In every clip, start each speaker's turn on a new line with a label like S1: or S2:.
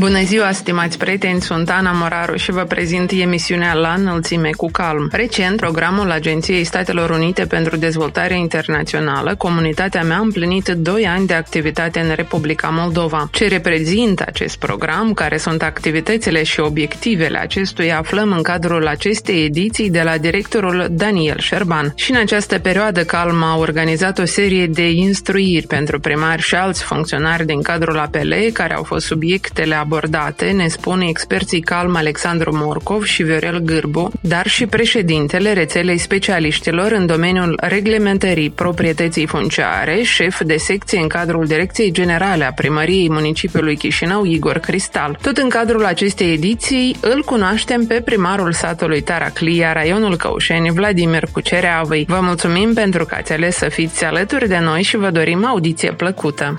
S1: Bună ziua, stimați prieteni, sunt Ana Moraru și vă prezint emisiunea La înălțime cu calm. Recent, programul Agenției Statelor Unite pentru Dezvoltare Internațională, comunitatea mea a împlinit 2 ani de activitate în Republica Moldova. Ce reprezintă acest program, care sunt activitățile și obiectivele acestuia, aflăm în cadrul acestei ediții de la directorul Daniel Șerban. Și în această perioadă calm a organizat o serie de instruiri pentru primari și alți funcționari din cadrul APL, care au fost subiectele abordate, ne spune experții calm Alexandru Morcov și Viorel Gârbu, dar și președintele rețelei specialiștilor în domeniul reglementării proprietății funciare, șef de secție în cadrul Direcției Generale a Primăriei Municipiului Chișinău, Igor Cristal. Tot în cadrul acestei ediții îl cunoaștem pe primarul satului Taraclia, raionul Căușeni, Vladimir Cucereavăi. Vă mulțumim pentru că ați ales să fiți alături de noi și vă dorim audiție plăcută.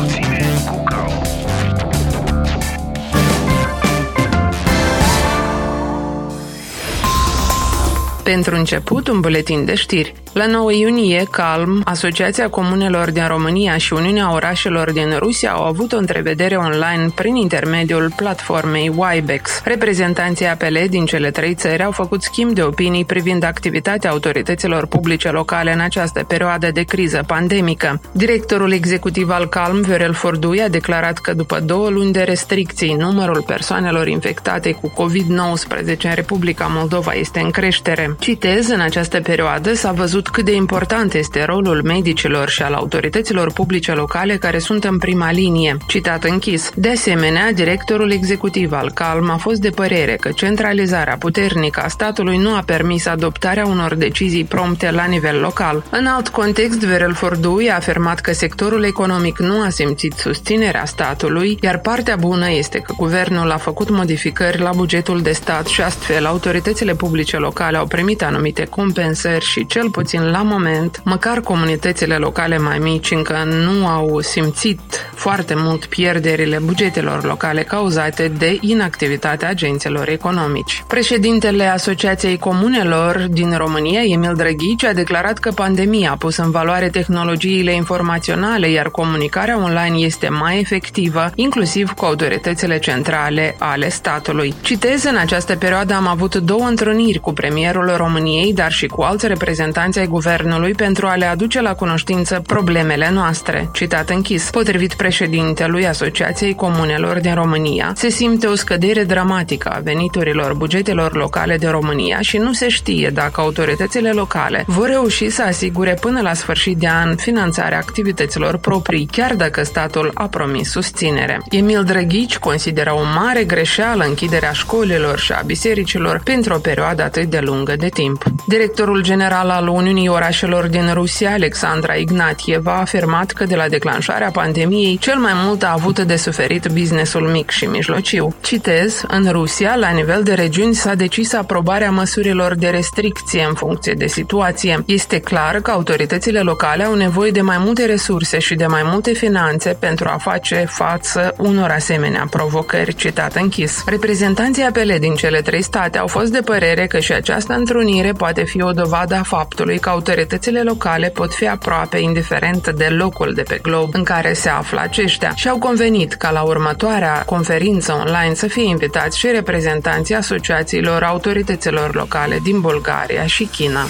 S1: Pentru început, un buletin de știri. La 9 iunie, Calm, Asociația Comunelor din România și Uniunea Orașelor din Rusia au avut o întrevedere online prin intermediul platformei Wibex. Reprezentanții APL din cele trei țări au făcut schimb de opinii privind activitatea autorităților publice locale în această perioadă de criză pandemică. Directorul executiv al Calm, Viorel Fordui, a declarat că după două luni de restricții, numărul persoanelor infectate cu COVID-19 în Republica Moldova este în creștere. Citez, în această perioadă s-a văzut văzut cât de important este rolul medicilor și al autorităților publice locale care sunt în prima linie. Citat închis. De asemenea, directorul executiv al CALM a fost de părere că centralizarea puternică a statului nu a permis adoptarea unor decizii prompte la nivel local. În alt context, Verel Fordui a afirmat că sectorul economic nu a simțit susținerea statului, iar partea bună este că guvernul a făcut modificări la bugetul de stat și astfel autoritățile publice locale au primit anumite compensări și cel puțin puțin la moment, măcar comunitățile locale mai mici încă nu au simțit foarte mult pierderile bugetelor locale cauzate de inactivitatea agenților economici. Președintele Asociației Comunelor din România, Emil Drăghici, a declarat că pandemia a pus în valoare tehnologiile informaționale, iar comunicarea online este mai efectivă, inclusiv cu autoritățile centrale ale statului. Citez, în această perioadă am avut două întruniri cu premierul României, dar și cu alți reprezentanți ai guvernului pentru a le aduce la cunoștință problemele noastre. Citat închis. Potrivit președintelui Asociației Comunelor din România, se simte o scădere dramatică a veniturilor bugetelor locale de România și nu se știe dacă autoritățile locale vor reuși să asigure până la sfârșit de an finanțarea activităților proprii, chiar dacă statul a promis susținere. Emil Drăghici consideră o mare greșeală închiderea școlilor și a bisericilor pentru o perioadă atât de lungă de timp. Directorul general al Uniunii Orașelor din Rusia, Alexandra Ignatieva, a afirmat că de la declanșarea pandemiei, cel mai mult a avut de suferit businessul mic și mijlociu. Citez, în Rusia, la nivel de regiuni s-a decis aprobarea măsurilor de restricție în funcție de situație. Este clar că autoritățile locale au nevoie de mai multe resurse și de mai multe finanțe pentru a face față unor asemenea provocări, citat închis. Reprezentanții apele din cele trei state au fost de părere că și această întrunire poate fi o dovadă a faptului faptului că autoritățile locale pot fi aproape indiferent de locul de pe glob în care se află aceștia și au convenit ca la următoarea conferință online să fie invitați și reprezentanții asociațiilor autorităților locale din Bulgaria și China.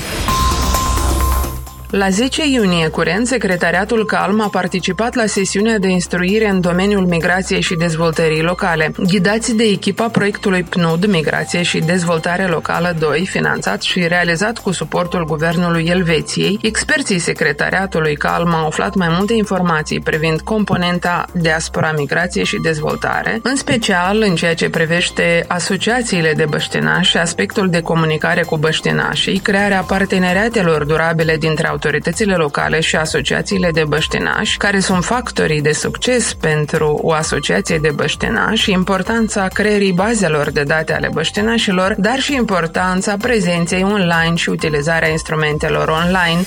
S1: La 10 iunie curent, Secretariatul Calm a participat la sesiunea de instruire în domeniul migrației și dezvoltării locale. Ghidați de echipa proiectului PNUD Migrație și Dezvoltare Locală 2, finanțat și realizat cu suportul Guvernului Elveției, experții Secretariatului Calm au aflat mai multe informații privind componenta diaspora migrație și dezvoltare, în special în ceea ce privește asociațiile de băștinași și aspectul de comunicare cu băștinașii, crearea parteneriatelor durabile dintre autoritățile locale și asociațiile de băștinași, care sunt factorii de succes pentru o asociație de băștinași, importanța creierii bazelor de date ale băștinașilor, dar și importanța prezenței online și utilizarea instrumentelor online.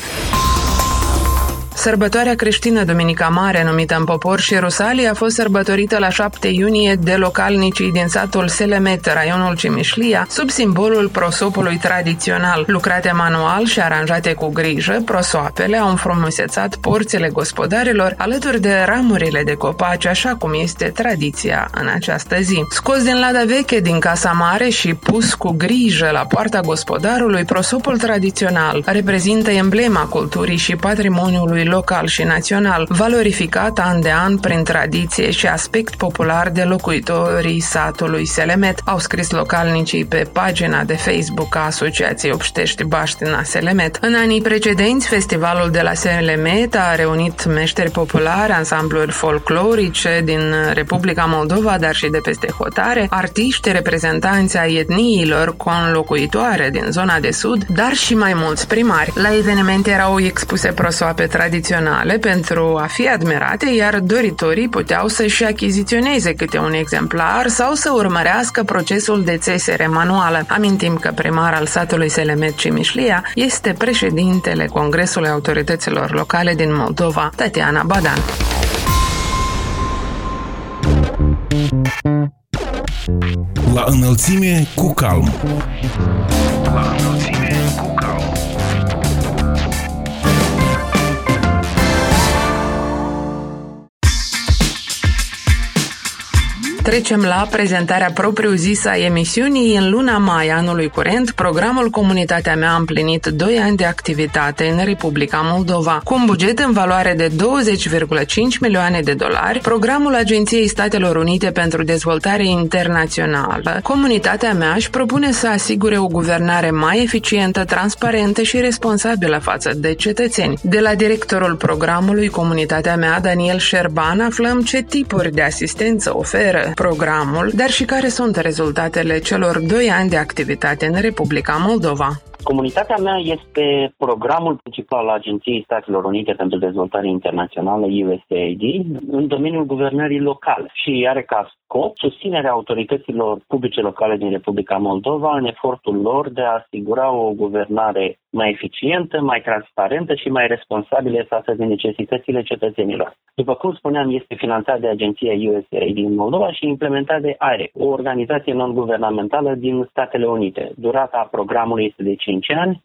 S1: Sărbătoarea creștină Duminica Mare, numită în popor și Rusalii, a fost sărbătorită la 7 iunie de localnicii din satul Selemet, raionul Cimișlia, sub simbolul prosopului tradițional. Lucrate manual și aranjate cu grijă, prosoapele au înfrumusețat porțile gospodarilor alături de ramurile de copaci, așa cum este tradiția în această zi. Scos din lada veche din casa mare și pus cu grijă la poarta gospodarului, prosopul tradițional reprezintă emblema culturii și patrimoniului local și național, valorificat an de an prin tradiție și aspect popular de locuitorii satului Selemet, au scris localnicii pe pagina de Facebook a Asociației Obștești Baștina Selemet. În anii precedenți, festivalul de la Selemet a reunit meșteri populare, ansambluri folclorice din Republica Moldova, dar și de peste hotare, artiști, reprezentanți ai etniilor conlocuitoare din zona de sud, dar și mai mulți primari. La eveniment erau expuse prosoape tradiționale pentru a fi admirate, iar doritorii puteau să-și achiziționeze câte un exemplar sau să urmărească procesul de țesere manuală. Amintim că primar al satului Selemet Cimișlia este președintele Congresului Autorităților Locale din Moldova, Tatiana Badan.
S2: La înălțime cu calm. La înălțime
S1: Trecem la prezentarea propriu-zisă a emisiunii. În luna mai anului curent, programul Comunitatea mea a împlinit 2 ani de activitate în Republica Moldova. Cu un buget în valoare de 20,5 milioane de dolari, programul Agenției Statelor Unite pentru Dezvoltare Internațională, Comunitatea mea își propune să asigure o guvernare mai eficientă, transparentă și responsabilă față de cetățeni. De la directorul programului Comunitatea mea, Daniel Șerban, aflăm ce tipuri de asistență oferă programul, dar și care sunt rezultatele celor doi ani de activitate în Republica Moldova.
S3: Comunitatea mea este programul principal al Agenției Statelor Unite pentru Dezvoltare Internațională, USAID, în domeniul guvernării locale și are ca scop susținerea autorităților publice locale din Republica Moldova în efortul lor de a asigura o guvernare mai eficientă, mai transparentă și mai responsabilă față de necesitățile cetățenilor. După cum spuneam, este finanțat de agenția USAID din Moldova și implementat de ARE, o organizație non-guvernamentală din Statele Unite. Durata programului este de 5 ani, 2018-2023.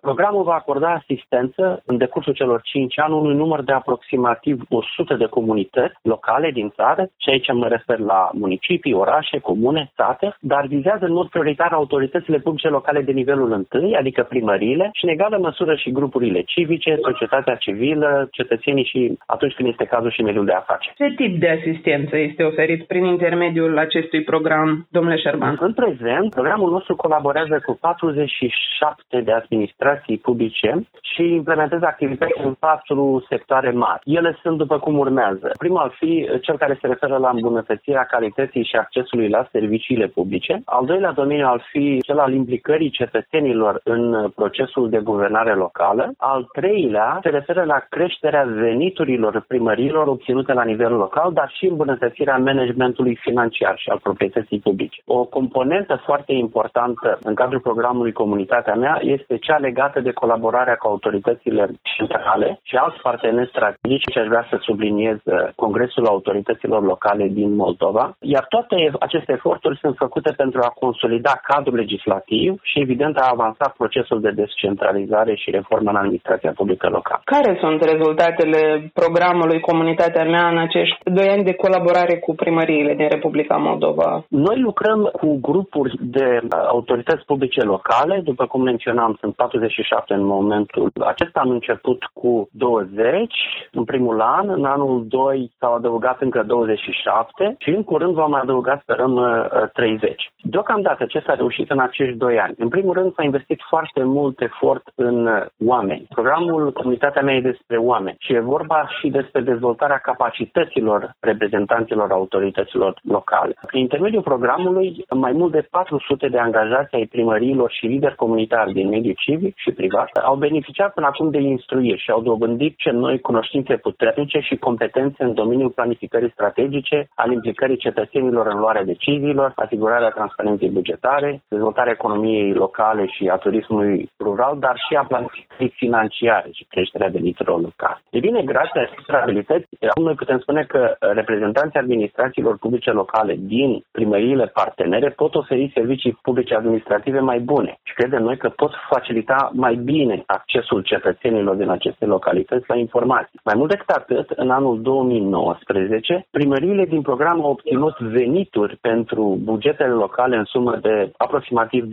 S3: Programul va acorda asistență în decursul celor 5 ani unui număr de aproximativ 100 de comunități locale din țară și aici mă refer la municipii, orașe, comune, state, dar vizează în mod prioritar autoritățile publice locale de nivelul întâi, adică primăriile și în egală măsură și grupurile civice, societatea civilă, cetățenii și atunci când este cazul și mediul de afaceri.
S1: Ce tip de asistență este oferit prin intermediul acestui program, domnule Șerban?
S3: În prezent, programul nostru colaborează cu 47 de administrații publice și implementează activități în patru sectoare mari. Ele sunt după cum urmează. Primul ar fi cel care se referă la îmbunătățirea calității și accesului la serviciile publice. Al doilea domeniu ar fi cel al implicării cetățenilor în procesul de guvernare locală. Al treilea se referă la creșterea veniturilor primărilor obținute la nivel local, dar și îmbunătățirea managementului financiar și al proprietății publice. O componentă foarte importantă în cadrul programului Comunitatea mea este cea legată de colaborarea cu autoritățile centrale și alți parteneri strategici și aș vrea să subliniez uh, Congresul Autorităților Locale din Moldova, iar toate aceste eforturi sunt făcute pentru a consolida cadrul legislativ și evident a avansat procesul de descentralizare și reformă în administrația publică locală.
S1: Care sunt rezultatele programului Comunitatea mea în acești doi ani de colaborare cu primăriile din Republica Moldova?
S3: Noi lucrăm cu grupuri de autorități publice locale, după cum menționam, sunt 47 în momentul acesta. Am început cu 20 în primul an, în anul 2 s-au adăugat încă 27 și în curând vom adăuga, sperăm, 30. Deocamdată, ce s-a reușit în acești doi ani? În primul rând, s-a investit foarte mult efort în oameni. Programul Comunitatea mea e despre oameni și e vorba și despre dezvoltarea capacităților reprezentanților autorităților locale. Prin intermediul programului, mai mult de 400 de angajați ai ai primăriilor și lideri comunitari din mediul civic și privat au beneficiat până acum de instruiri și au dobândit ce noi cunoștințe puternice și competențe în domeniul planificării strategice, al implicării cetățenilor în luarea deciziilor, asigurarea transparenței bugetare, dezvoltarea economiei locale și a turismului rural, dar și a planificării financiare și creșterea veniturilor locale. E bine, grație acestor abilități, noi putem spune că reprezentanții administrațiilor publice locale din primăriile partenere pot oferi servicii publice administrative mai bune și credem noi că pot facilita mai bine accesul cetățenilor din aceste localități la informații. Mai mult decât atât, în anul 2019, primăriile din program au obținut venituri pentru bugetele locale în sumă de aproximativ 2,5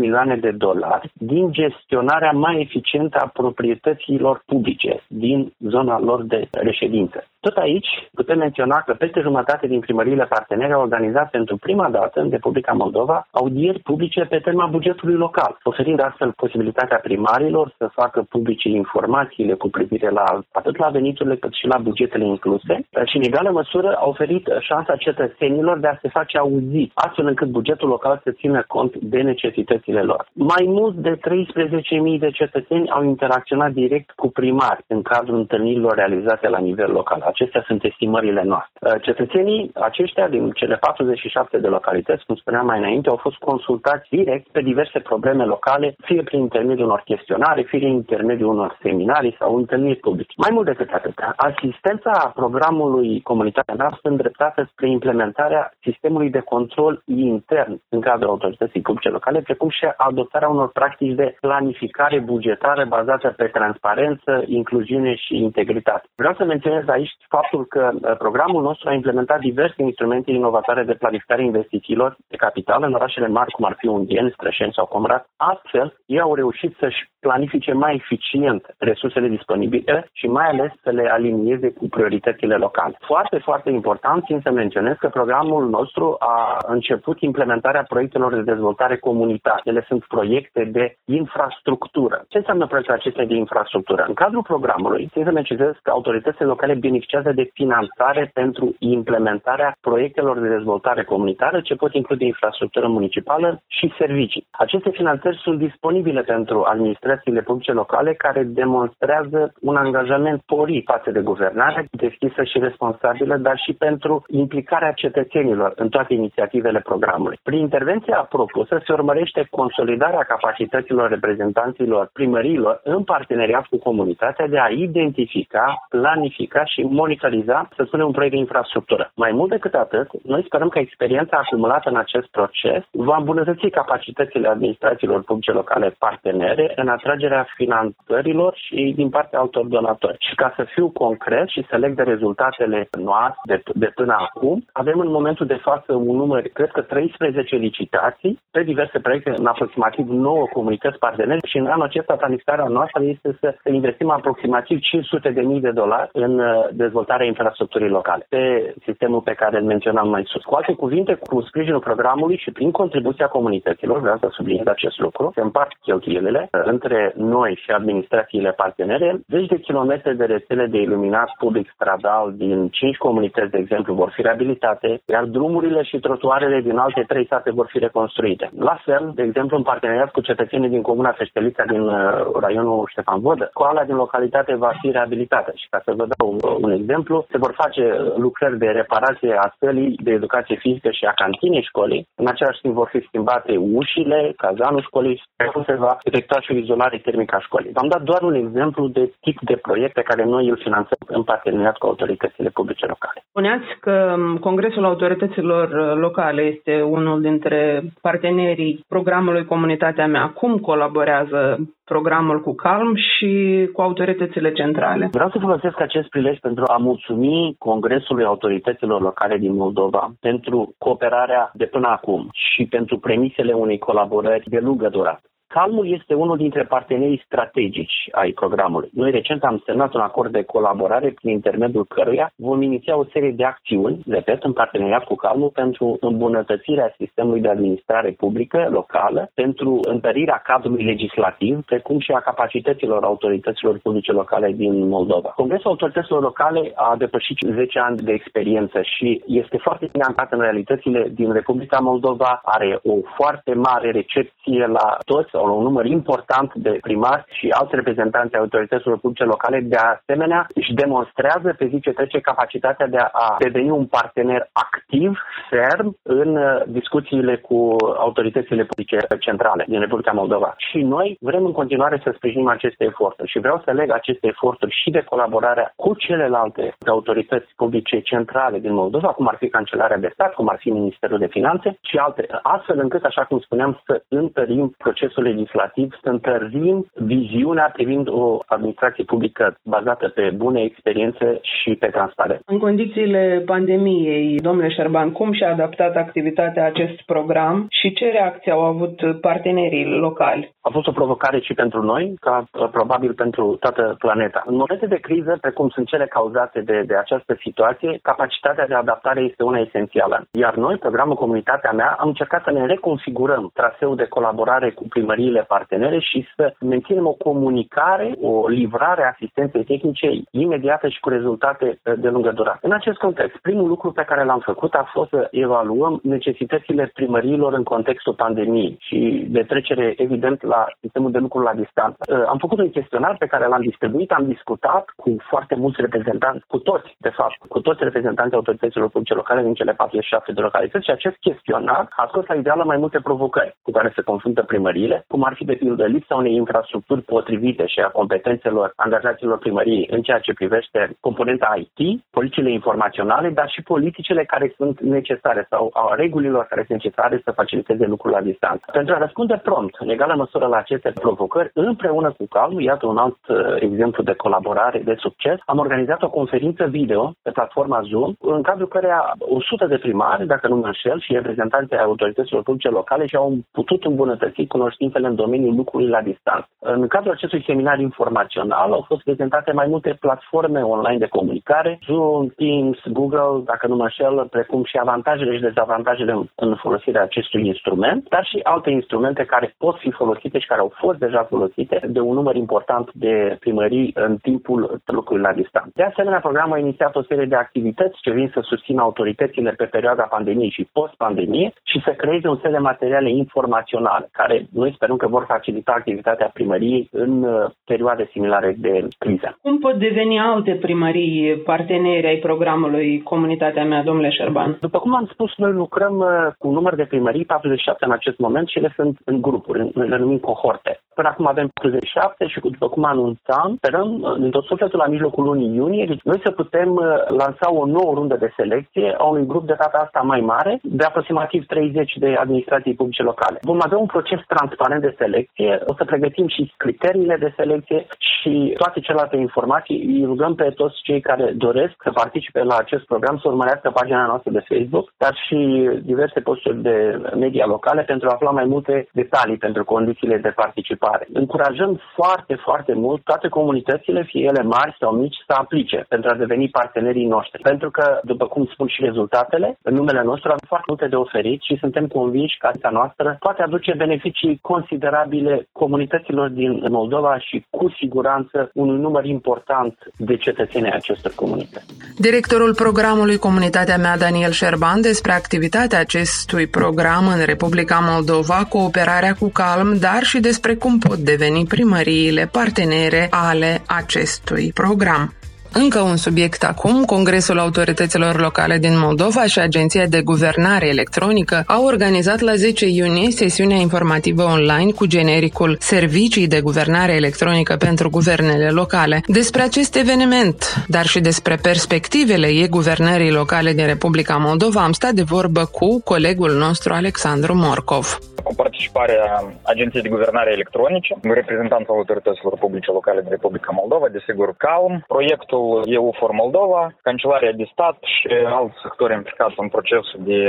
S3: milioane de dolari din gestionarea mai eficientă a proprietăților publice din zona lor de reședință. Tot aici putem menționa că peste jumătate din primăriile partenere au organizat pentru prima dată în Republica Moldova audieri publice pe tema bugetului local, oferind astfel posibilitatea primarilor să facă publice informațiile cu privire la atât la veniturile cât și la bugetele incluse și în egală măsură a oferit șansa cetățenilor de a se face auzi, astfel încât bugetul local să țină cont de necesitățile lor. Mai mult de 13.000 de cetățeni au interacționat direct cu primari în cadrul întâlnirilor realizate la nivel local Acestea sunt estimările noastre. Uh, cetățenii aceștia din cele 47 de localități, cum spuneam mai înainte, au fost consultați direct pe diverse probleme locale, fie prin intermediul unor chestionare, fie prin intermediul unor seminarii sau întâlniri publice. Mai mult decât atât, asistența programului Comunitatea noastră îndreptată spre implementarea sistemului de control intern în cadrul autorității publice locale, precum și adoptarea unor practici de planificare bugetară bazată pe transparență, incluziune și integritate. Vreau să menționez aici faptul că uh, programul nostru a implementat diverse instrumente inovatoare de planificare investițiilor de capital în orașele mari, cum ar fi Undien, Strășeni sau Comrat. Astfel, ei au reușit să-și planifice mai eficient resursele disponibile și mai ales să le alinieze cu prioritățile locale. Foarte, foarte important, țin să menționez că programul nostru a început implementarea proiectelor de dezvoltare comunitară. Ele sunt proiecte de infrastructură. Ce înseamnă proiectele acestea de infrastructură? În cadrul programului, țin să menționez că autoritățile locale beneficiază de finanțare pentru implementarea proiectelor de dezvoltare comunitară, ce pot include infrastructură municipală și servicii. Aceste finanțări sunt disponibile pentru administrația administrațiile publice locale care demonstrează un angajament porit față de guvernare, deschisă și responsabilă, dar și pentru implicarea cetățenilor în toate inițiativele programului. Prin intervenția propusă se urmărește consolidarea capacităților reprezentanților primăriilor în parteneriat cu comunitatea de a identifica, planifica și monitoriza, să spunem, un proiect de infrastructură. Mai mult decât atât, noi sperăm că experiența acumulată în acest proces va îmbunătăți capacitățile administrațiilor publice locale partenere în atragerea finanțărilor și din partea altor donatori. Și ca să fiu concret și să leg de rezultatele noastre de, de până acum, avem în momentul de față un număr, cred că 13 licitații pe diverse proiecte în aproximativ 9 comunități partenere și în anul acesta planificarea noastră este să investim aproximativ 500 de mii de dolari în uh, dezvoltarea infrastructurii locale pe sistemul pe care îl menționam mai sus. Cu alte cuvinte, cu sprijinul programului și prin contribuția comunităților, vreau să subliniez acest lucru, se împart cheltuielile între între noi și administrațiile partenere, zeci de kilometri de rețele de iluminat public stradal din cinci comunități, de exemplu, vor fi reabilitate, iar drumurile și trotuarele din alte trei sate vor fi reconstruite. La fel, de exemplu, în parteneriat cu cetățenii din comuna Feștelița din uh, raionul Ștefan Vodă, școala din localitate va fi reabilitată și ca să vă dau un exemplu, se vor face lucrări de reparație a sălii de educație fizică și a cantinei școlii. În același timp vor fi schimbate ușile, cazanul școlii, se va efectua și izolare termică a școlii. V-am dat doar un exemplu de tip de proiect pe care noi îl finanțăm în parteneriat cu autoritățile publice locale.
S1: Spuneați că Congresul Autorităților Locale este unul dintre partenerii programului Comunitatea mea. Cum colaborează programul cu Calm și cu autoritățile centrale.
S3: Vreau să folosesc acest prilej pentru a mulțumi Congresului Autorităților Locale din Moldova pentru cooperarea de până acum și pentru premisele unei colaborări de lungă durată. Calmul este unul dintre partenerii strategici ai programului. Noi recent am semnat un acord de colaborare prin intermediul căruia vom iniția o serie de acțiuni, repet, în parteneriat cu Calmul pentru îmbunătățirea sistemului de administrare publică locală, pentru întărirea cadrului legislativ, precum și a capacităților autorităților publice locale din Moldova. Congresul autorităților locale a depășit 10 ani de experiență și este foarte bine în realitățile din Republica Moldova, are o foarte mare recepție la toți, sau la un număr important de primari și alți reprezentanți ai autorităților publice locale. De asemenea, își demonstrează pe zi ce trece capacitatea de a deveni un partener activ, ferm, în uh, discuțiile cu autoritățile publice centrale din Republica Moldova. Și noi vrem în continuare să sprijinim aceste eforturi și vreau să leg aceste eforturi și de colaborarea cu celelalte autorități publice centrale din Moldova, cum ar fi Cancelarea de Stat, cum ar fi Ministerul de Finanțe și alte, astfel încât, așa cum spuneam, să întărim procesul legislativ, să întărim viziunea privind o administrație publică bazată pe bune experiențe și pe transparență.
S1: În condițiile pandemiei, domnule Șerban, cum și-a adaptat activitatea acest program și ce reacție au avut partenerii locali?
S3: A fost o provocare și pentru noi, ca probabil pentru toată planeta. În momente de criză, precum sunt cele cauzate de, de această situație, capacitatea de adaptare este una esențială. Iar noi, programul Comunitatea mea, am încercat să ne reconfigurăm traseul de colaborare cu primăriile partenere și să menținem o comunicare, o livrare a asistenței tehnice imediată și cu rezultate de lungă durată. În acest context, primul lucru pe care l-am făcut a fost să evaluăm necesitățile primăriilor în contextul pandemiei și de trecere, evident, la sistemul de lucru la distanță. Am făcut un chestionar pe care l-am distribuit, am discutat cu foarte mulți reprezentanți, cu toți, de fapt, cu toți reprezentanții autorităților publice locale din cele 47 de localități și acest chestionar a scos la ideală mai multe provocări cu care se confruntă primăriile, cum ar fi de pildă lipsa unei infrastructuri potrivite și a competențelor angajaților primăriei în ceea ce privește componenta IT, politicile informaționale, dar și politicile care sunt necesare sau a regulilor care sunt necesare să faciliteze lucrul la distanță. Pentru a răspunde prompt, în egală măsură la aceste provocări, împreună cu Calm, iată un alt uh, exemplu de colaborare, de succes, am organizat o conferință video pe platforma Zoom, în cadrul căreia 100 de primari, dacă nu mă înșel, și reprezentanții autorităților publice locale și-au putut îmbunătăți cunoștințele în domeniul lucrului la distanță. În cadrul acestui seminar informațional au fost prezentate mai multe platforme online de comunicare, Zoom, Teams, Google, dacă nu mă înșel, precum și avantajele și dezavantajele în folosirea acestui instrument, dar și alte instrumente care pot fi folosite și care au fost deja folosite de un număr important de primării în timpul lucrului la distanță. De asemenea, programul a inițiat o serie de activități ce vin să susțină autoritățile pe perioada pandemiei și post-pandemie și să creeze un set de materiale informaționale care noi sperăm că vor facilita activitatea primăriei în uh, perioade similare de criză.
S1: Cum pot deveni alte primării parteneri ai programului Comunitatea mea, domnule Șerban?
S3: După cum am spus, noi lucrăm uh, cu un număr de primării, 47 în acest moment și ele sunt în grupuri, le numim cohorte. Până acum avem 47 și după cum anunțam, sperăm uh, din tot sufletul la mijlocul lunii iunie, deci noi să putem uh, lansa o nouă rundă de selecție a unui grup de data asta mai mare, de aproximativ 30 de administrații publice locale. Vom avea un proces transparent de selecție, o să pregătim și criteriile de selecție și toate celelalte informații. Îi rugăm pe toți cei care doresc să participe la acest program să urmărească pagina noastră de Facebook, dar și diverse posturi de media locale pentru a afla mai multe detalii pentru condițiile de participare. Încurajăm foarte, foarte mult toate comunitățile, fie ele mari sau mici, să aplice pentru a deveni partenerii noștri. Pentru că, după cum spun și rezultatele, în numele nostru avem foarte multe de oferit și suntem convinși că asta noastră poate aduce beneficii considerabile comunităților din Moldova și cu siguranță unui număr important de cetățeni acestor comunități.
S1: Directorul programului Comunitatea mea, Daniel Șerban, despre activitatea acestui program în Republica Moldova, cooperarea cu Calm, dar și despre cum pot deveni primăriile partenere ale acestui program. Încă un subiect acum, Congresul Autorităților Locale din Moldova și Agenția de Guvernare Electronică au organizat la 10 iunie sesiunea informativă online cu genericul Servicii de Guvernare Electronică pentru Guvernele Locale. Despre acest eveniment, dar și despre perspectivele ei guvernării locale din Republica Moldova, am stat de vorbă cu colegul nostru Alexandru Morcov
S4: cu participarea Agenției de Guvernare Electronice, reprezentanța autorităților publice locale din Republica Moldova, desigur CALM. Proiectul nivelul EU for Moldova, Cancelaria de Stat și alți sectori implicați în procesul de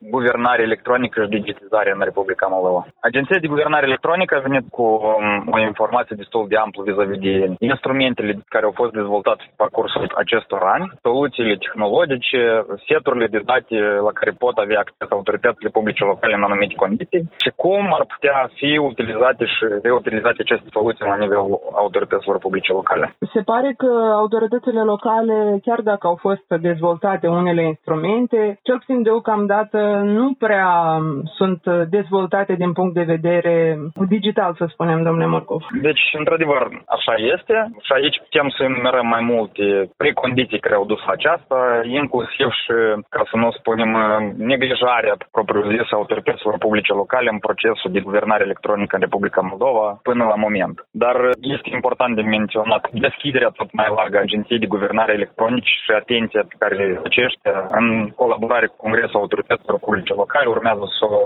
S4: guvernare electronică și digitizare în Republica Moldova. Agenția de Guvernare Electronică a venit cu um, o informație destul de amplă vis-a-vis de instrumentele care au fost dezvoltate pe parcursul acestor ani, soluțiile tehnologice, seturile de date la care pot avea acces autoritățile publice locale în anumite condiții și cum ar putea fi utilizate și reutilizate aceste soluții la nivelul autorităților publice locale.
S5: Se pare că autoritățile locale, chiar dacă au fost dezvoltate unele instrumente, cel puțin deocamdată nu prea sunt dezvoltate din punct de vedere digital, să spunem, domnule Morcov.
S4: Deci, într-adevăr, așa este și aici putem să enumerăm mai multe precondiții care au dus la aceasta, inclusiv și, ca să nu spunem, neglijarea propriu-zis autorităților publice locale în procesul de guvernare electronică în Republica Moldova până la moment. Dar este important de menționat deschiderea tot mai largă a Agenției de Guvernare Electronică și atenția pe care aceștia, în colaborare cu Congresul Autorităților Publice Locale, urmează să o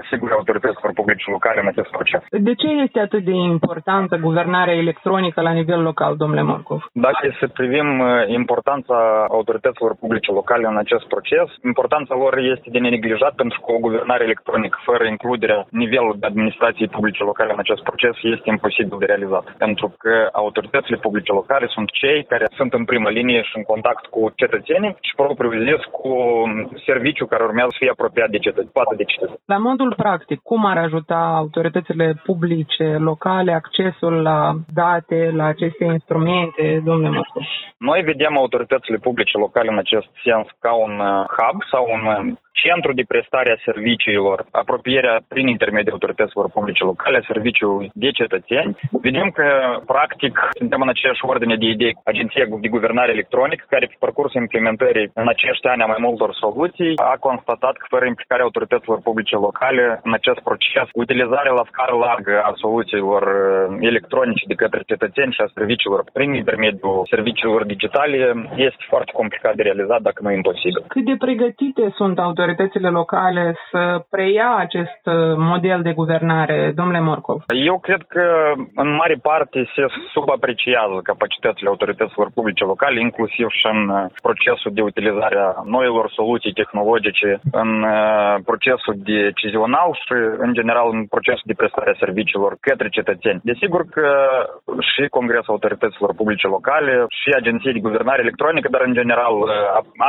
S4: asigure autorităților publice locale în acest proces.
S5: De ce este atât de importantă guvernarea electronică la nivel local, domnule Morcov?
S4: Dacă să privim uh, importanța autorităților publice locale în acest proces, importanța lor este de neneglijat pentru că o guvernare electronică fără includerea nivelului de administrație publice locale în acest proces este imposibil de realizat. Pentru că autoritățile publice locale sunt cei care sunt în primă linie și în contact cu cetățenii și propriu zis cu serviciu care urmează să fie apropiat de cetățeni, de cetățeni.
S5: La modul practic, cum ar ajuta autoritățile publice locale accesul la date, la aceste instrumente, domnule Moscu?
S4: Noi vedem autoritățile publice locale în acest sens ca un uh, hub sau un uh, centru de prestare a serviciilor, apropierea prin intermediul autorităților publice locale a serviciului de cetățeni, vedem că, practic, suntem în aceeași ordine de idei Agenția de Guvernare Electronică, care pe parcursul implementării în acești ani a mai multor soluții, a constatat că fără implicarea autorităților publice locale în acest proces, utilizarea la scară largă a soluțiilor uh, electronice de către cetățeni și a serviciilor prin intermediul serviciilor digitale este foarte complicat de realizat, dacă nu imposibil.
S5: Cât de pregătite sunt autoritățile autoritățile locale să preia acest uh, model de guvernare, domnule Morcov?
S4: Eu cred că în mare parte se subapreciază capacitățile autorităților publice locale, inclusiv și în uh, procesul de utilizare a noilor soluții tehnologice, în uh, procesul decizional și, în general, în procesul de prestare a serviciilor către cetățeni. Desigur că și Congresul Autorităților Publice Locale și Agenții de Guvernare Electronică, dar, în general,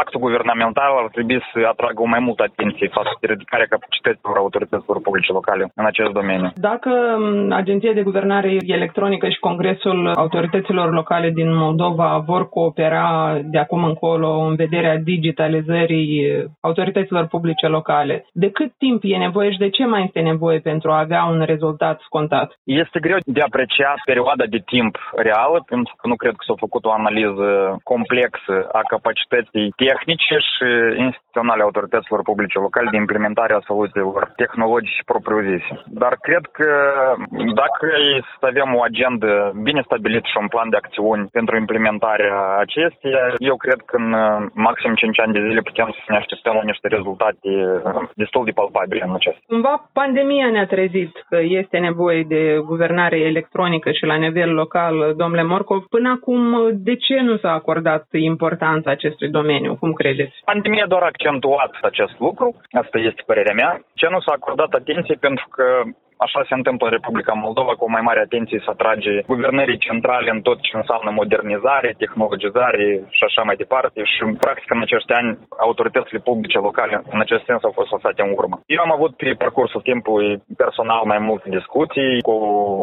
S4: actul guvernamental ar trebui să atragă o mai multă atenție față de ridicarea capacităților autorităților publice locale în acest domeniu.
S5: Dacă Agenția de Guvernare Electronică și Congresul Autorităților Locale din Moldova vor coopera de acum încolo în vederea digitalizării autorităților publice locale, de cât timp e nevoie și de ce mai este nevoie pentru a avea un rezultat scontat?
S4: Este greu de apreciat perioada de timp reală, pentru că nu cred că s-a făcut o analiză complexă a capacității tehnice și instituționale autorităților autorităților publice locale de implementare a soluțiilor tehnologice propriu-zise. Dar cred că dacă să avem o agendă bine stabilită și un plan de acțiuni pentru implementarea acesteia, eu cred că în uh, maxim 5 ani de zile putem să ne așteptăm la niște rezultate uh, destul de palpabile în acest.
S5: Cumva pandemia ne-a trezit că este nevoie de guvernare electronică și la nivel local, domnule Morcov. Până acum, de ce nu s-a acordat importanța acestui domeniu? Cum credeți?
S4: Pandemia doar a accentuat acest lucru, asta este părerea mea, ce nu s-a acordat atenție pentru că Așa se întâmplă în Republica Moldova, cu o mai mare atenție să atrage guvernării centrale în tot ce înseamnă modernizare, tehnologizare și așa mai departe. Și, practic, în acești ani, autoritățile publice locale, în acest sens, au fost lăsate în urmă. Eu am avut pe parcursul timpului personal mai multe discuții cu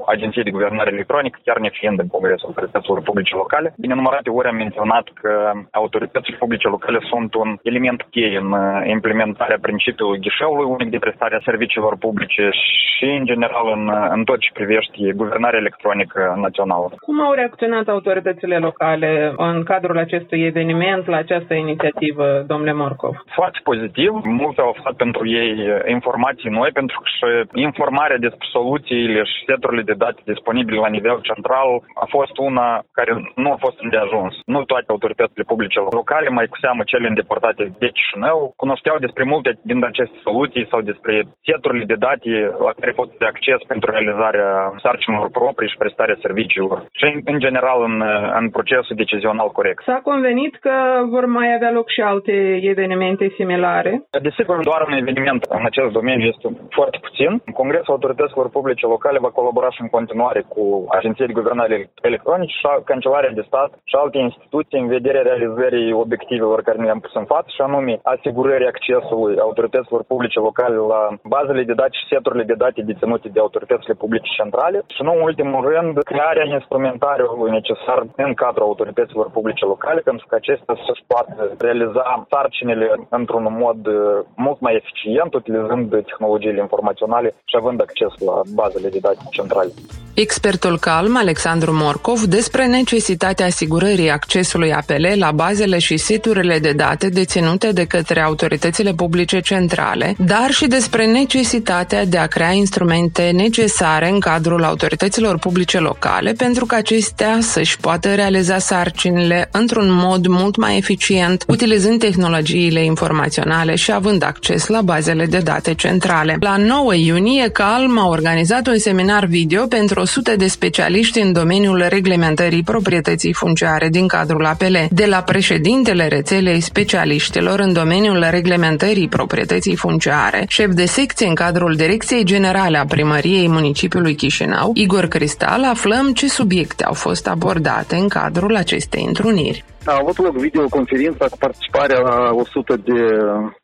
S4: agenții de guvernare electronică, chiar ne fiind în Congresul Autorităților Publice Locale. Din nenumărate ori am menționat că autoritățile publice locale sunt un element cheie în implementarea principiului ghișeului unic de prestare a serviciilor publice și, în general în, în tot ce privește guvernarea electronică națională.
S5: Cum au reacționat autoritățile locale în cadrul acestui eveniment la această inițiativă, domnule Morcov?
S4: Foarte pozitiv. Mulți au aflat pentru ei informații noi, pentru că și informarea despre soluțiile și seturile de date disponibile la nivel central a fost una care nu a fost îndeajuns. Nu toate autoritățile publice locale, mai cu seamă cele îndepărtate de Chișinău, cunoșteau despre multe din aceste soluții sau despre seturile de date la care pot de acces pentru realizarea sarcinilor proprii și prestarea serviciilor și, în general, în, în procesul decizional corect.
S1: S-a convenit că vor mai avea loc și alte evenimente similare?
S4: Desigur, doar un eveniment în acest domeniu este foarte puțin. Congresul Autorităților Publice Locale va colabora și în continuare cu agenții de guvernare electronice și Cancelarea de Stat și alte instituții în vederea realizării obiectivelor care ne-am pus în față și anume asigurării accesului autorităților publice locale la bazele de date și seturile de date deținute de autoritățile publice centrale și nu în ultimul rând crearea instrumentariului necesar în cadrul autorităților publice locale pentru că acestea să-și poată realiza sarcinile într-un mod uh, mult mai eficient utilizând tehnologiile informaționale și având acces la bazele de date centrale.
S1: Expertul calm Alexandru Morcov despre necesitatea asigurării accesului APL la bazele și siturile de date deținute de către autoritățile publice centrale, dar și despre necesitatea de a crea instrumente necesare în cadrul autorităților publice locale pentru că acestea să-și poată realiza sarcinile într-un mod mult mai eficient, utilizând tehnologiile informaționale și având acces la bazele de date centrale. La 9 iunie, Calm a organizat un seminar video pentru 100 de specialiști în domeniul reglementării proprietății funciare din cadrul APL, de la președintele rețelei specialiștilor în domeniul reglementării proprietății funciare, șef de secție în cadrul Direcției Generale a Primăriei Municipiului Chișinău, Igor Cristal, aflăm ce subiecte au fost abordate în cadrul acestei întruniri.
S6: A avut loc videoconferința cu participarea la 100 de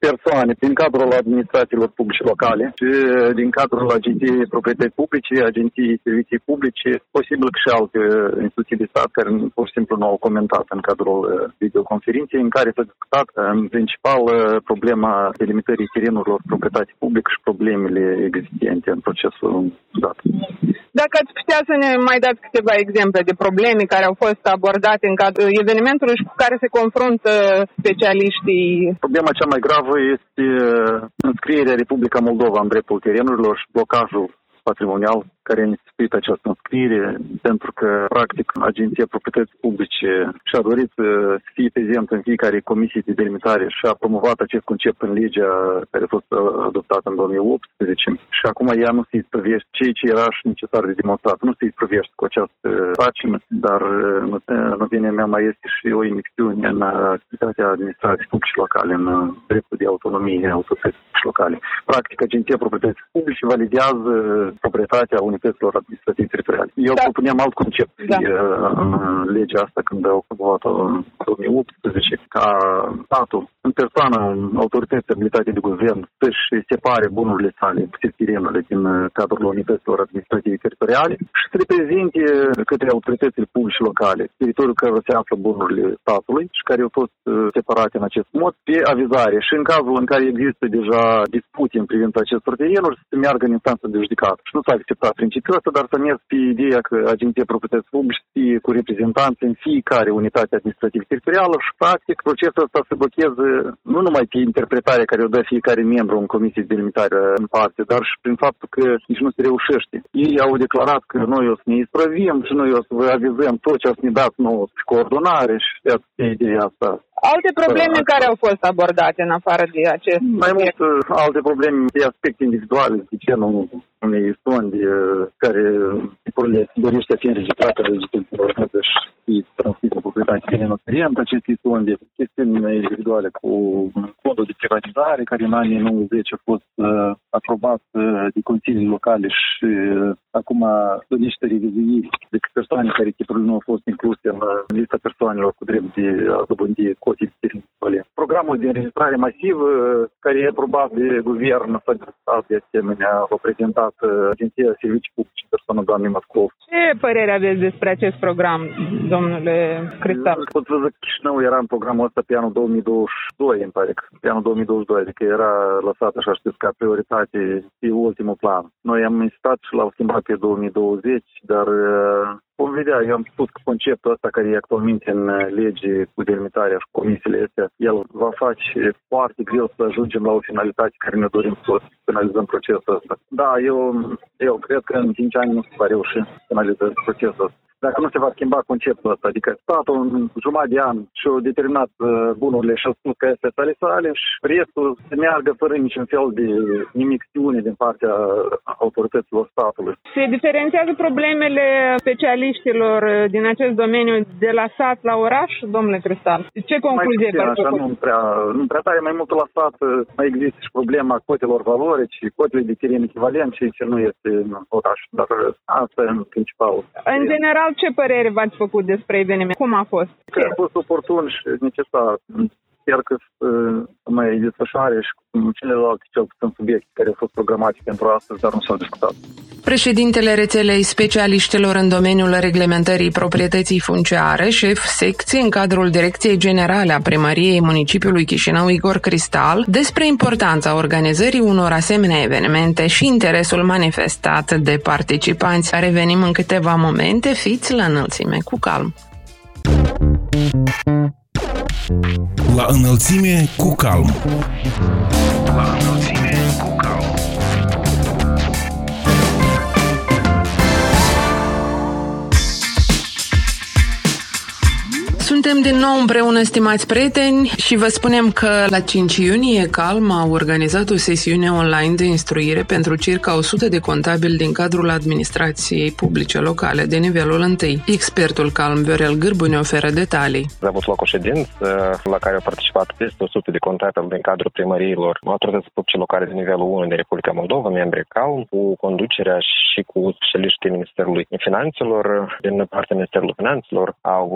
S6: persoane din cadrul administrațiilor publice locale și din cadrul agenției proprietăți publice, agenției servicii publice, posibil că și alte instituții de stat care pur și simplu nu au comentat în cadrul uh, videoconferinței, în care s-a discutat uh, în principal uh, problema delimitării terenurilor proprietate publică și problemele existente în procesul dat.
S1: Dacă ați putea să ne mai dați câteva exemple de probleme care au fost abordate în cadrul evenimentului și cu care se confruntă specialiștii.
S6: Problema cea mai gravă este înscrierea Republica Moldova în dreptul terenurilor și blocajul patrimonial care a instituit această înscriere, pentru că, practic, Agenția Proprietății Publice și-a dorit să fie prezent în fiecare comisie de delimitare și a promovat acest concept în legea care a fost adoptată în 2018 și acum ea nu se isprăvește ceea ce era și necesar de demonstrat. Nu se isprăvește cu această pagină, dar în opinia mea mai este și o inexiune în activitatea administrației publice locale, în dreptul de autonomie autorității locale. Practic, Agenția Proprietății Publice validează proprietatea unităților administrative teritoriale. Eu da. propuneam alt concept da. în legea asta când au promovat-o în 2018 ca statul în persoană, autorități abilitate de guvern să-și separe bunurile sale, terenurile din cadrul unităților administrative teritoriale și să reprezinte către autoritățile publice locale teritoriul care se află bunurile statului și care au fost separate în acest mod pe avizare și în cazul în care există deja dispute în privința acestor terenuri să se meargă în instanță de judecată. Și nu s-a acceptat principiul ăsta, dar să mers pe ideea că Agenția Proprietăți Publice fie cu reprezentanți în fiecare unitate administrativă teritorială și, practic, procesul ăsta se blochează nu numai pe interpretarea care o dă fiecare membru în comisie de delimitare în parte, dar și prin faptul că nici nu se reușește. Ei au declarat că noi o să ne isprăvim și noi o să vă avizăm tot ce ați ne dat nouă și coordonare și de ideea asta.
S1: Alte probleme uh, care au fost abordate în afară de acest
S6: Mai mult alte probleme de aspecte individuale, de ce nu unei sonde care tipurile dorește a fi înregistrată de și fi transmisă proprietatea terenului curent acestei sonde, chestiuni individuale cu codul de privatizare care în anii 90 a fost uh, aprobat uh, de consilii locale și uh, acum niște revizuiri de persoane care tipurile nu au fost incluse în lista persoanelor cu drept de a dobândi cotii de Programul de înregistrare masivă care e aprobat de guvern s-a discutat de asemenea, a prezentat Uh, Agenția Servicii Publice Persoană doamnei Moscov.
S1: Ce părere aveți despre acest program, domnule Cristal?
S6: Pot să zic, Chișinău era în programul ăsta pe anul 2022, îmi pare că pe anul 2022, adică era lăsat așa știți ca prioritate pe ultimul plan. Noi am insistat și l-au schimbat pe 2020, dar uh, Vom vedea, eu am spus că conceptul ăsta care e actualmente în uh, lege cu delimitarea și comisiile astea, el va face foarte greu să ajungem la o finalitate care ne dorim să finalizăm procesul ăsta. Da, eu, eu cred că în 5 ani nu se va reuși să finalizăm procesul ăsta. Dacă nu se va schimba conceptul ăsta. Adică statul în jumătate de an și-a determinat uh, bunurile și a spus că este sale sale și restul se meargă fără niciun fel de nimixiune din partea autorităților statului.
S1: Se diferențiază problemele specialiștilor din acest domeniu de la sat la oraș, domnule Cristal? Ce concluzie
S6: mai puțin, așa, nu prea, nu prea tare, mai mult la stat mai există și problema cotelor valorici, cotele de teren echivalent, și ce nu este în oraș, dar asta e în principal.
S1: În general, ce părere v-ați făcut despre eveniment? Cum a fost?
S6: Că a fost oportun și necesar sper că să mai desfășoare și cu celelalte cel puțin subiecte care au fost programate pentru astăzi, dar nu s-au discutat.
S1: Președintele rețelei specialiștilor în domeniul reglementării proprietății funciare, șef secție în cadrul Direcției Generale a Primăriei Municipiului Chișinău, Igor Cristal, despre importanța organizării unor asemenea evenimente și interesul manifestat de participanți. Revenim în câteva momente, fiți la înălțime cu calm.
S2: La înălțime cu calm. La înălțime
S1: Suntem din nou împreună, stimați prieteni, și vă spunem că la 5 iunie Calm a organizat o sesiune online de instruire pentru circa 100 de contabili din cadrul administrației publice locale de nivelul 1. Expertul Calm, Viorel Gârbu, ne oferă detalii.
S7: A avut loc o ședință la care au participat peste 100 de contabili din cadrul primăriilor autorități publice locale de nivelul 1 de Republica Moldova, membri Calm, cu conducerea și cu specialiștii Ministerului Finanțelor. Din partea Ministerului Finanțelor au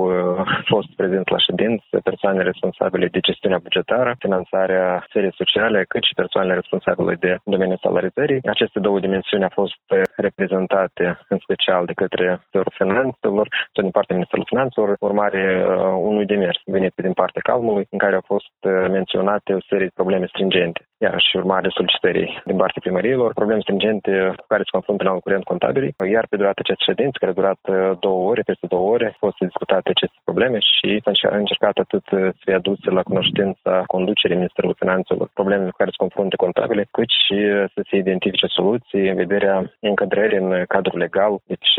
S7: fost prezent la ședință persoane responsabile de gestiunea bugetară, finanțarea sferei sociale, cât și persoanele responsabile de domeniul salarizării. Aceste două dimensiuni au fost reprezentate în special de către Ministerul Finanțelor, din partea Ministerului Finanțelor, urmare uh, unui demers venit din partea Calmului, în care au fost uh, menționate o serie de probleme stringente. Iar și urmare solicitării din partea primăriilor, probleme stringente cu care se confruntă la un curent contabilii, iar pe durata acestei ședințe, care a durat uh, două ore, peste două ore, au fost discutate aceste probleme și s-a încercat atât să fie aduse la cunoștința conducerii Ministerului Finanțelor problemele cu care se confruntă contabile, cât și să se identifice soluții în vederea încadrării în cadrul legal, deci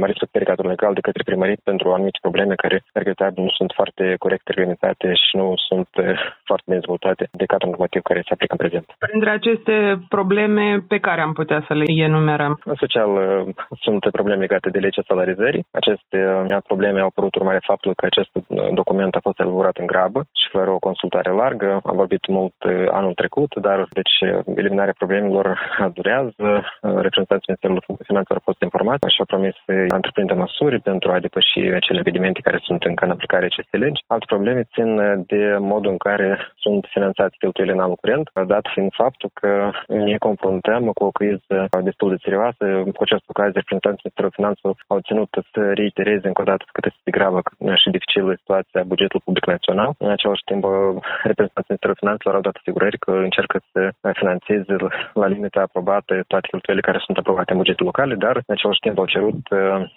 S7: mai respectării cadrul legal de către primării pentru anumite probleme care, regretabil, nu sunt foarte corect reglementate și nu sunt foarte bine dezvoltate de cadrul normativ care se aplică în prezent.
S1: Printre aceste probleme pe care am putea să le enumerăm?
S7: În special sunt probleme legate de legea salarizării. Aceste probleme au apărut urmare faptului că acest document a fost elaborat în grabă și fără o consultare largă. Am vorbit mult uh, anul trecut, dar deci eliminarea problemelor durează. Uh, reprezentanții Ministerului Finanțelor au fost informați și au promis să întreprindă măsuri pentru a depăși acele evenimente care sunt încă în aplicare acestei legi. Alte probleme țin de modul în care sunt finanțați cheltuielile în anul curent, dat fiind faptul că ne confruntăm cu o criză destul de serioasă. Cu această ocazie, reprezentanții Ministerului Finanțelor au ținut să reitereze încă o dată cât este de gravă și dificilă situația bugetului public național. În același timp, reprezentanții Ministerului Finanțelor au dat asigurări că încearcă să finanțeze la limita aprobată toate cheltuielile care sunt aprobate în bugetul local, dar în același timp au cerut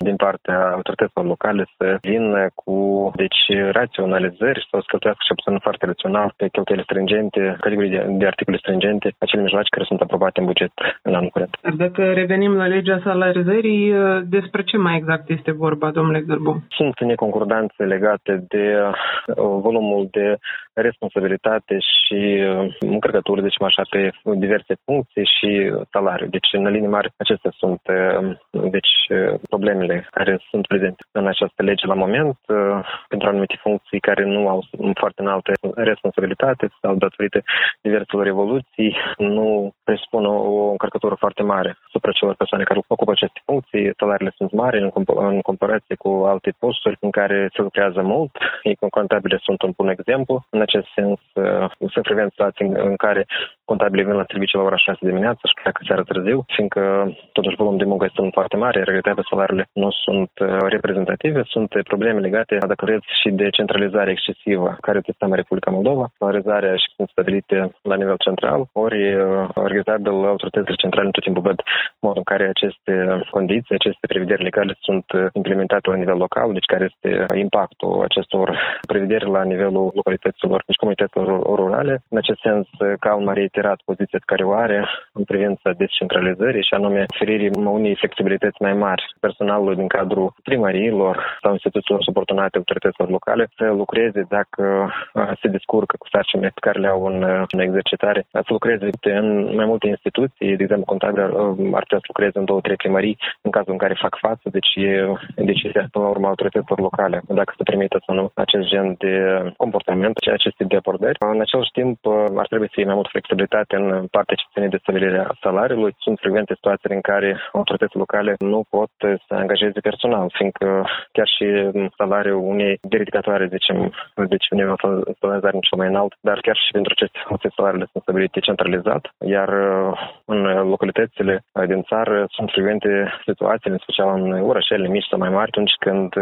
S7: din partea autorităților locale să vină cu deci raționalizări sau să cheltuiască și puțin foarte rațional pe cheltuielile stringente, categorii de, de articole stringente, acele mijloace care sunt aprobate în buget în anul curent.
S1: Dacă revenim la legea salarizării, despre ce mai exact este vorba, domnule Gărbu?
S7: Sunt neconcordanțe legate de uh, volumul de responsabilitate și uh, încărcături, deci așa, pe diverse funcții și salariu. Deci, în linii mari, acestea sunt uh, deci, problemele care sunt prezente în această lege la moment pentru anumite funcții care nu au foarte înaltă responsabilitate sau datorită diverselor evoluții, nu presupun o încărcătură foarte mare asupra celor persoane care ocupă aceste funcții. Salariile sunt mari în, comp- în comparație cu alte posturi în care se lucrează mult. Ei contabile sunt un bun exemplu. În acest sens, uh, se prevent situații în care contabilii vin la serviciu la ora 6 dimineața și pleacă seara târziu, fiindcă totuși volumul de muncă este foarte mare, regretabil salariile nu sunt uh, reprezentative, sunt probleme legate, dacă vreți, și de centralizare excesivă care este în Republica Moldova. Salarizarea și sunt stabilite la nivel central, ori uh, regretabil autoritățile centrale în tot timpul văd modul în care aceste condiții, aceste prevederi legale sunt implementate la nivel local, deci care este impactul acestor prevederi la nivelul localităților, deci comunităților rurale. În acest sens, Calma reiterat poziția care o are în privința descentralizării și anume oferirii unei flexibilități mai mari personalului din cadrul primăriilor sau instituțiilor subordonate autorităților locale să lucreze dacă se descurcă cu sarcinile pe care le au în, în exercitare, să lucreze în mai multe instituții, de exemplu, contabil ar putea să lucreze în două, trei primării în cazul în care fac față, deci e decizia până la urmă autorităților locale, dacă se permite sau nu acest gen de comportament, acest tip de abordări. În același timp, ar trebui să fie mai mult flexibilitate în partea ce ține de stabilirea salariului. Sunt frecvente situații în care autoritățile locale nu pot să angajeze personal, fiindcă chiar și salariul unei dedicatoare, zicem, deci undeva salarizare cel mai înalt, dar chiar și pentru aceste funcții salariile sunt stabilite centralizat, iar în localitățile din țară sunt frecvente situații, în special în orașele mici sau mai mari, atunci când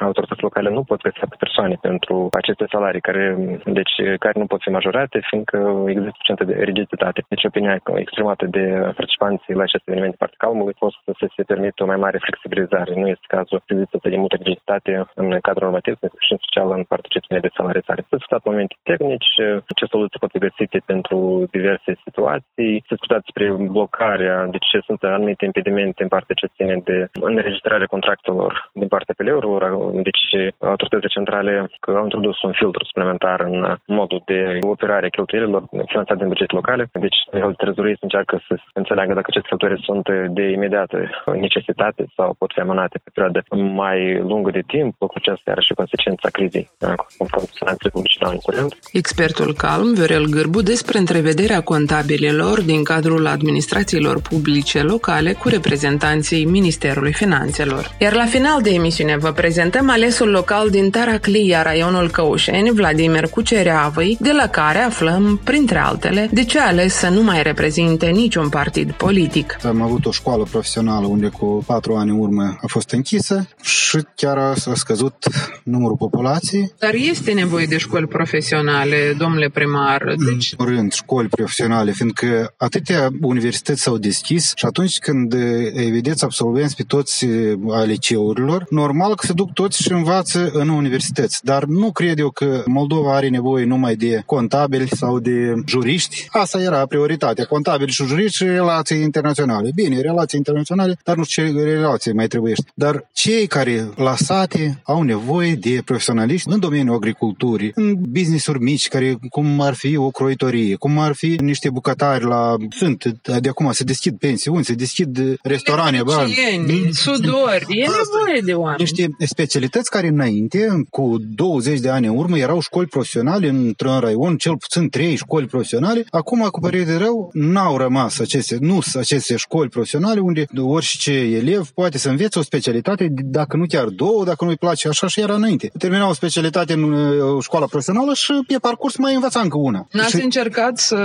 S7: autoritățile locale nu pot găsi persoane pentru aceste salarii care, deci, care nu pot fi majorate, fiindcă există suficientă de rigiditate. Deci opinia exprimată de participanții la acest eveniment de partea calmului fost să se permită o mai mare flexibilizare. Nu este cazul să există de multă rigiditate în cadrul normativ și în special în partea ce ține de salarizare. S-au discutat momente tehnici, ce soluții pot fi găsite pentru diverse situații, s-a discutat despre blocarea, deci ce sunt anumite impedimente în partea ce ține de înregistrarea contractelor din partea PL-urilor, deci autoritățile centrale că au introdus un filtru suplimentar în modul de operare a cheltuielilor finanțat din buget locale. Deci, trezorii încearcă să înțeleagă dacă aceste cheltuieli sunt de imediată necesitate sau pot fi amânate pe perioadă mai lungă de timp, cu aceasta are și consecința crizei
S1: Expertul calm, Viorel Gârbu, despre întrevederea contabililor din cadrul administrațiilor publice locale cu reprezentanții Ministerului Finanțelor. Iar la final de emisiune vă prezentăm alesul local din Taraclia, raionul Căușeni, Vladimir Cucereavăi, de la care aflăm, printre altele, de ce a ales să nu mai reprezinte niciun partid politic.
S8: Am avut o școală profesională unde cu patru ani în urmă a fost închisă și chiar a scăzut numărul populației.
S1: Dar este nevoie de școli profesionale, domnule primar.
S8: Deci... În rând, școli profesionale, fiindcă atâtea universități s-au deschis și atunci când îi vedeți absolvenți pe toți a liceurilor, normal că se duc toți și învață în universități. Dar nu cred eu că Moldova are nevoie numai de contabili sau de juriști. Asta era prioritatea. Contabili și juriști și relații internaționale. Bine, relații internaționale, dar nu știu ce relații mai trebuie. Dar cei care la sate au nevoie de profesionaliști în domeniul agriculturii, în business-uri mici, care cum ar fi o croitorie, cum ar fi niște bucătari la... Sunt de acum se deschid pensiuni, se deschid restaurante, bani.
S1: sudori, e nevoie de oameni.
S8: Niște specialități care înainte, cu 20 de ani în urmă, erau școli profesionale într-un raion, cel puțin trei școli profesionale. Acum, cu părere de rău, n-au rămas aceste, nu aceste școli profesionale unde orice elev poate să învețe o specialitate, dacă nu chiar două, dacă nu-i place așa și era înainte. Termina o specialitate în uh, școala profesională și pe parcurs mai învăța încă una.
S1: N-ați
S8: și...
S1: încercat să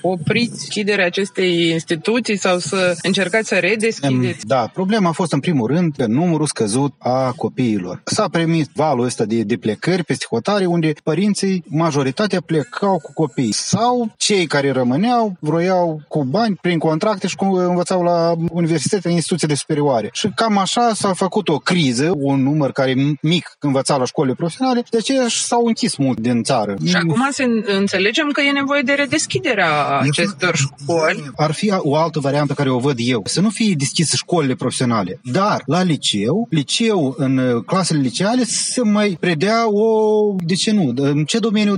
S1: opriți chiderea acestei instituții sau să încercați să redeschideți?
S8: Da, problema a fost în primul rând pe numărul scăzut a copiilor. S-a primit valul ăsta de, de plecări peste hotare unde părinții, majoritatea plecau cu copii sau cei care rămâneau vroiau cu bani prin contracte și cu învățau la universitate, în instituțiile superioare. Și cam așa s-a făcut o criză, un număr care mic învăța la școlile profesionale, de aceea s-au închis mult din țară.
S1: Și acum să înțelegem că e nevoie de redeschiderea acestor școli.
S8: Ar fi o altă variantă care o văd eu. Să nu fie deschise școlile profesionale, dar la liceu, liceu în clasele liceale să mai predea o, de ce nu, în ce domeniu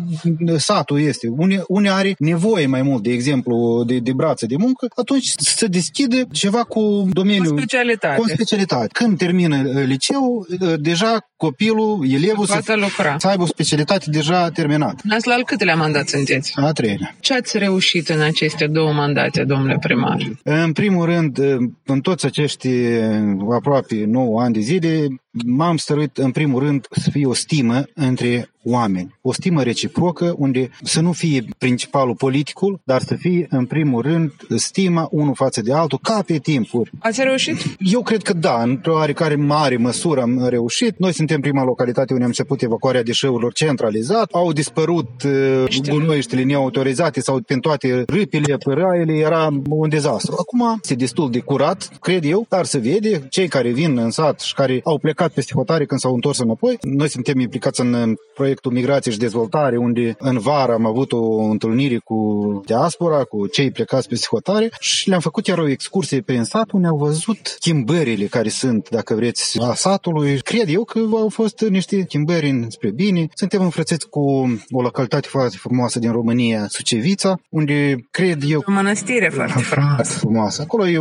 S8: satul este, unde, unde are nevoie mai mult, de exemplu, de, de brațe de muncă, atunci să deschide ceva cu domeniul... Cu
S1: specialitate.
S8: Cu specialitate. Când termină liceu, deja copilul, elevul
S1: să, să, lucra.
S8: să aibă o specialitate deja terminată.
S1: Ați la al câtelea mandat sunteți?
S8: A treilea.
S1: Ce ați reușit în aceste două mandate, domnule primar?
S8: În primul rând, în toți acești aproape 9 ani de zile, m-am stăruit în primul rând să fie o stimă între oameni. O stimă reciprocă unde să nu fie principalul politicul, dar să fie în primul rând stima unul față de altul, ca pe timpuri.
S1: Ați reușit?
S8: Eu cred că da, într-o oarecare mare măsură am reușit. Noi suntem prima localitate unde am început evacuarea deșeurilor centralizat. Au dispărut uh, gunoiștile neautorizate sau prin toate râpile, păraiele, era un dezastru. Acum este destul de curat, cred eu, dar să vede cei care vin în sat și care au plecat plecat peste hotare când s-au întors înapoi. Noi suntem implicați în proiectul Migrație și Dezvoltare, unde în vară am avut o întâlnire cu diaspora, cu cei plecați peste hotare și le-am făcut chiar o excursie prin sat unde au văzut schimbările care sunt, dacă vreți, a satului. Cred eu că au fost niște schimbări spre bine. Suntem înfrățeți cu o localitate foarte frumoasă din România, Sucevița, unde cred eu...
S1: O mănăstire foarte frumoasă.
S8: frumoasă. Acolo e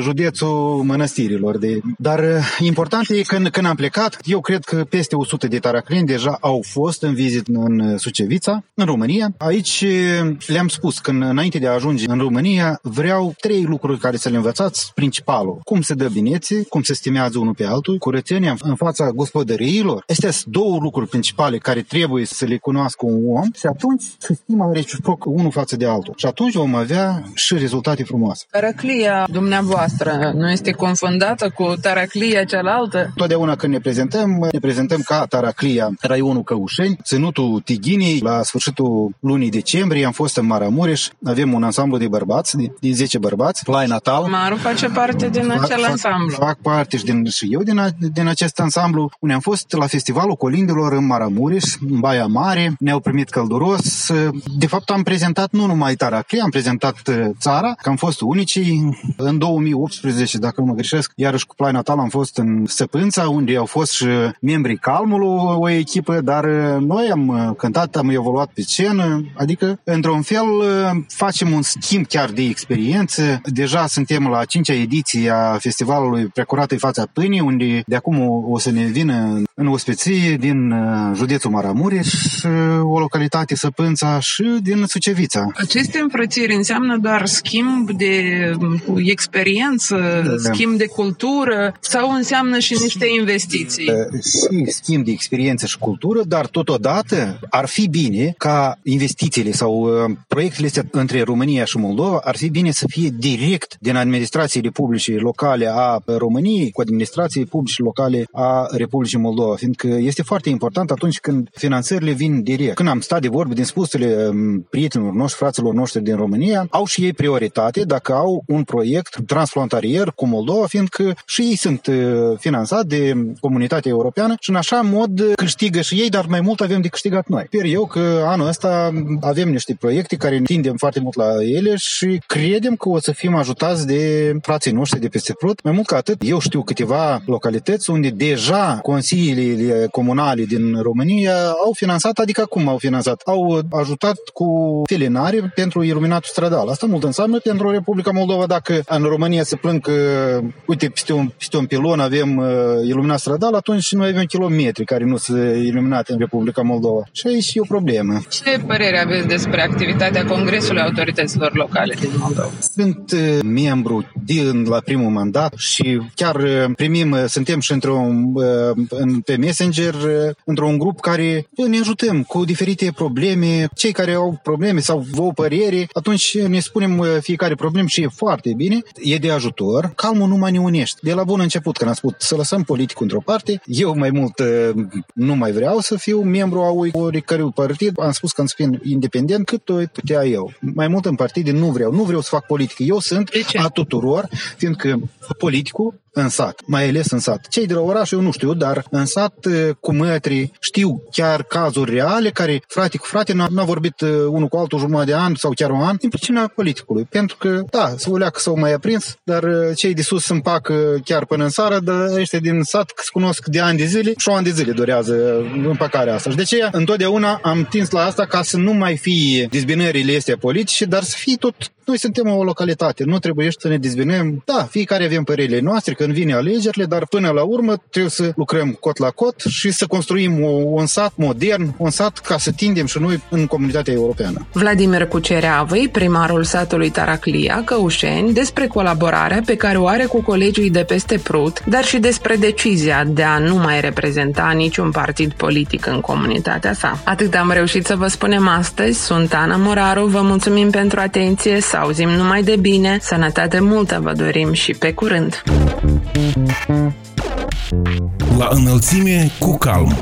S8: județul mănăstirilor. De... Dar important e când, când am plecat, eu cred că peste 100 de taraclini deja au fost în vizit în Sucevița, în România. Aici le-am spus că înainte de a ajunge în România, vreau trei lucruri care să le învățați. Principalul, cum se dă binețe, cum se stimează unul pe altul, curățenia în fața gospodăriilor. Astea sunt două lucruri principale care trebuie să le cunoască un om și atunci să stima reciproc unul față de altul. Și atunci vom avea și rezultate frumoase.
S1: Taraclia dumneavoastră nu este confundată cu taraclia cealaltă?
S8: Totdeauna când ne prezentăm, ne prezentăm ca Taraclia Raionul Căușeni, ținutul Tighinii. La sfârșitul lunii decembrie am fost în Maramureș, avem un ansamblu de bărbați, din 10 bărbați, Plai Natal.
S1: Maru face parte din fac, acel ansamblu.
S8: Fac parte și, din, și eu din, a, din acest ansamblu, unde am fost la Festivalul Colindelor în Maramureș, în Baia Mare, ne-au primit călduros. De fapt, am prezentat nu numai Taraclia, am prezentat uh, țara, că am fost unicii. În 2018, dacă nu mă greșesc, iarăși cu Plai Natal am fost în Săpânța, unde au fost și membrii Calmului, o echipă, dar uh, noi am uh, cântat, am evoluat pe scenă, adică, într-un fel, facem un schimb chiar de experiență. Deja suntem la cincea ediție a festivalului Precuratei Fața Pâinii, unde de acum o, o să ne vină în ospeție din județul Maramureș, o localitate Săpânța și din Sucevița.
S1: Aceste înfrățiri înseamnă doar schimb de experiență, da. schimb de cultură sau înseamnă și niște investiții?
S8: Și schimb de experiență și cultură, dar totodată ar fi bine ca investițiile sau proiectele astea între România și Moldova ar fi bine să fie direct din administrațiile publice locale a României cu administrațiile publice locale a Republicii Moldova, fiindcă este foarte important atunci când finanțările vin direct. Când am stat de vorbă din spusele prietenilor noștri, fraților noștri din România, au și ei prioritate dacă au un proiect transfrontalier cu Moldova, fiindcă și ei sunt finanțați de comunitatea europeană și în așa mod câștigă și ei, dar mai mult avem de câștigat noi. Sper eu că anul ăsta avem niște proiecte care tindem foarte mult la ele și credem că o să fim ajutați de frații noștri de peste Prut. Mai mult ca atât, eu știu câteva localități unde deja consiliile comunale din România au finanțat, adică acum au finanțat, au ajutat cu felinare pentru iluminatul stradal. Asta mult înseamnă pentru Republica Moldova dacă în România se plâng că, uite, peste un, peste un pilon avem uh, iluminat stradal, atunci noi avem kilometri care nu sunt iluminate în Republica Moldova. Și aici e o problemă.
S1: Ce părere aveți despre activitatea Congresului Autorităților Locale din Moldova?
S8: Sunt uh, membru din la primul mandat și chiar uh, primim, uh, suntem și într-un, pe Messenger, într-un grup care ne ajutăm cu diferite probleme. Cei care au probleme sau o părere, atunci ne spunem fiecare problemă și e foarte bine. E de ajutor. Calmul nu mai ne unește. De la bun început, când am spus să lăsăm politicul într-o parte, eu mai mult nu mai vreau să fiu membru a oricărui partid. Am spus că să fiu independent cât o putea eu. Mai mult în partide nu vreau. Nu vreau să fac politică. Eu sunt a tuturor, fiindcă politicul în sat, mai ales în sat. Cei de la oraș, eu nu știu, dar în sat cu mătri știu chiar cazuri reale care frate cu frate n-a vorbit unul cu altul jumătate de an sau chiar un an din pricina politicului. Pentru că, da, să o leacă sau mai aprins, dar cei de sus împacă chiar până în sară, dar ăștia din sat se cunosc de ani de zile și o ani de zile durează împăcarea asta. Și de aceea, întotdeauna am tins la asta ca să nu mai fie dezbinările astea politice, dar să fie tot noi suntem o localitate, nu trebuie să ne dezbinem. Da, fiecare avem părerile noastre când vine alegerile, dar până la urmă trebuie să lucrăm cot la cot și să construim un sat modern, un sat ca să tindem și noi în comunitatea europeană.
S1: Vladimir Cucereavăi, primarul satului Taraclia, Căușeni, despre colaborarea pe care o are cu colegii de peste Prut, dar și despre decizia de a nu mai reprezenta niciun partid politic în comunitatea sa. Atât am reușit să vă spunem astăzi. Sunt Ana Moraru, vă mulțumim pentru atenție să auzim numai de bine, sănătate multă vă dorim și pe curând!
S2: La înălțime cu calm.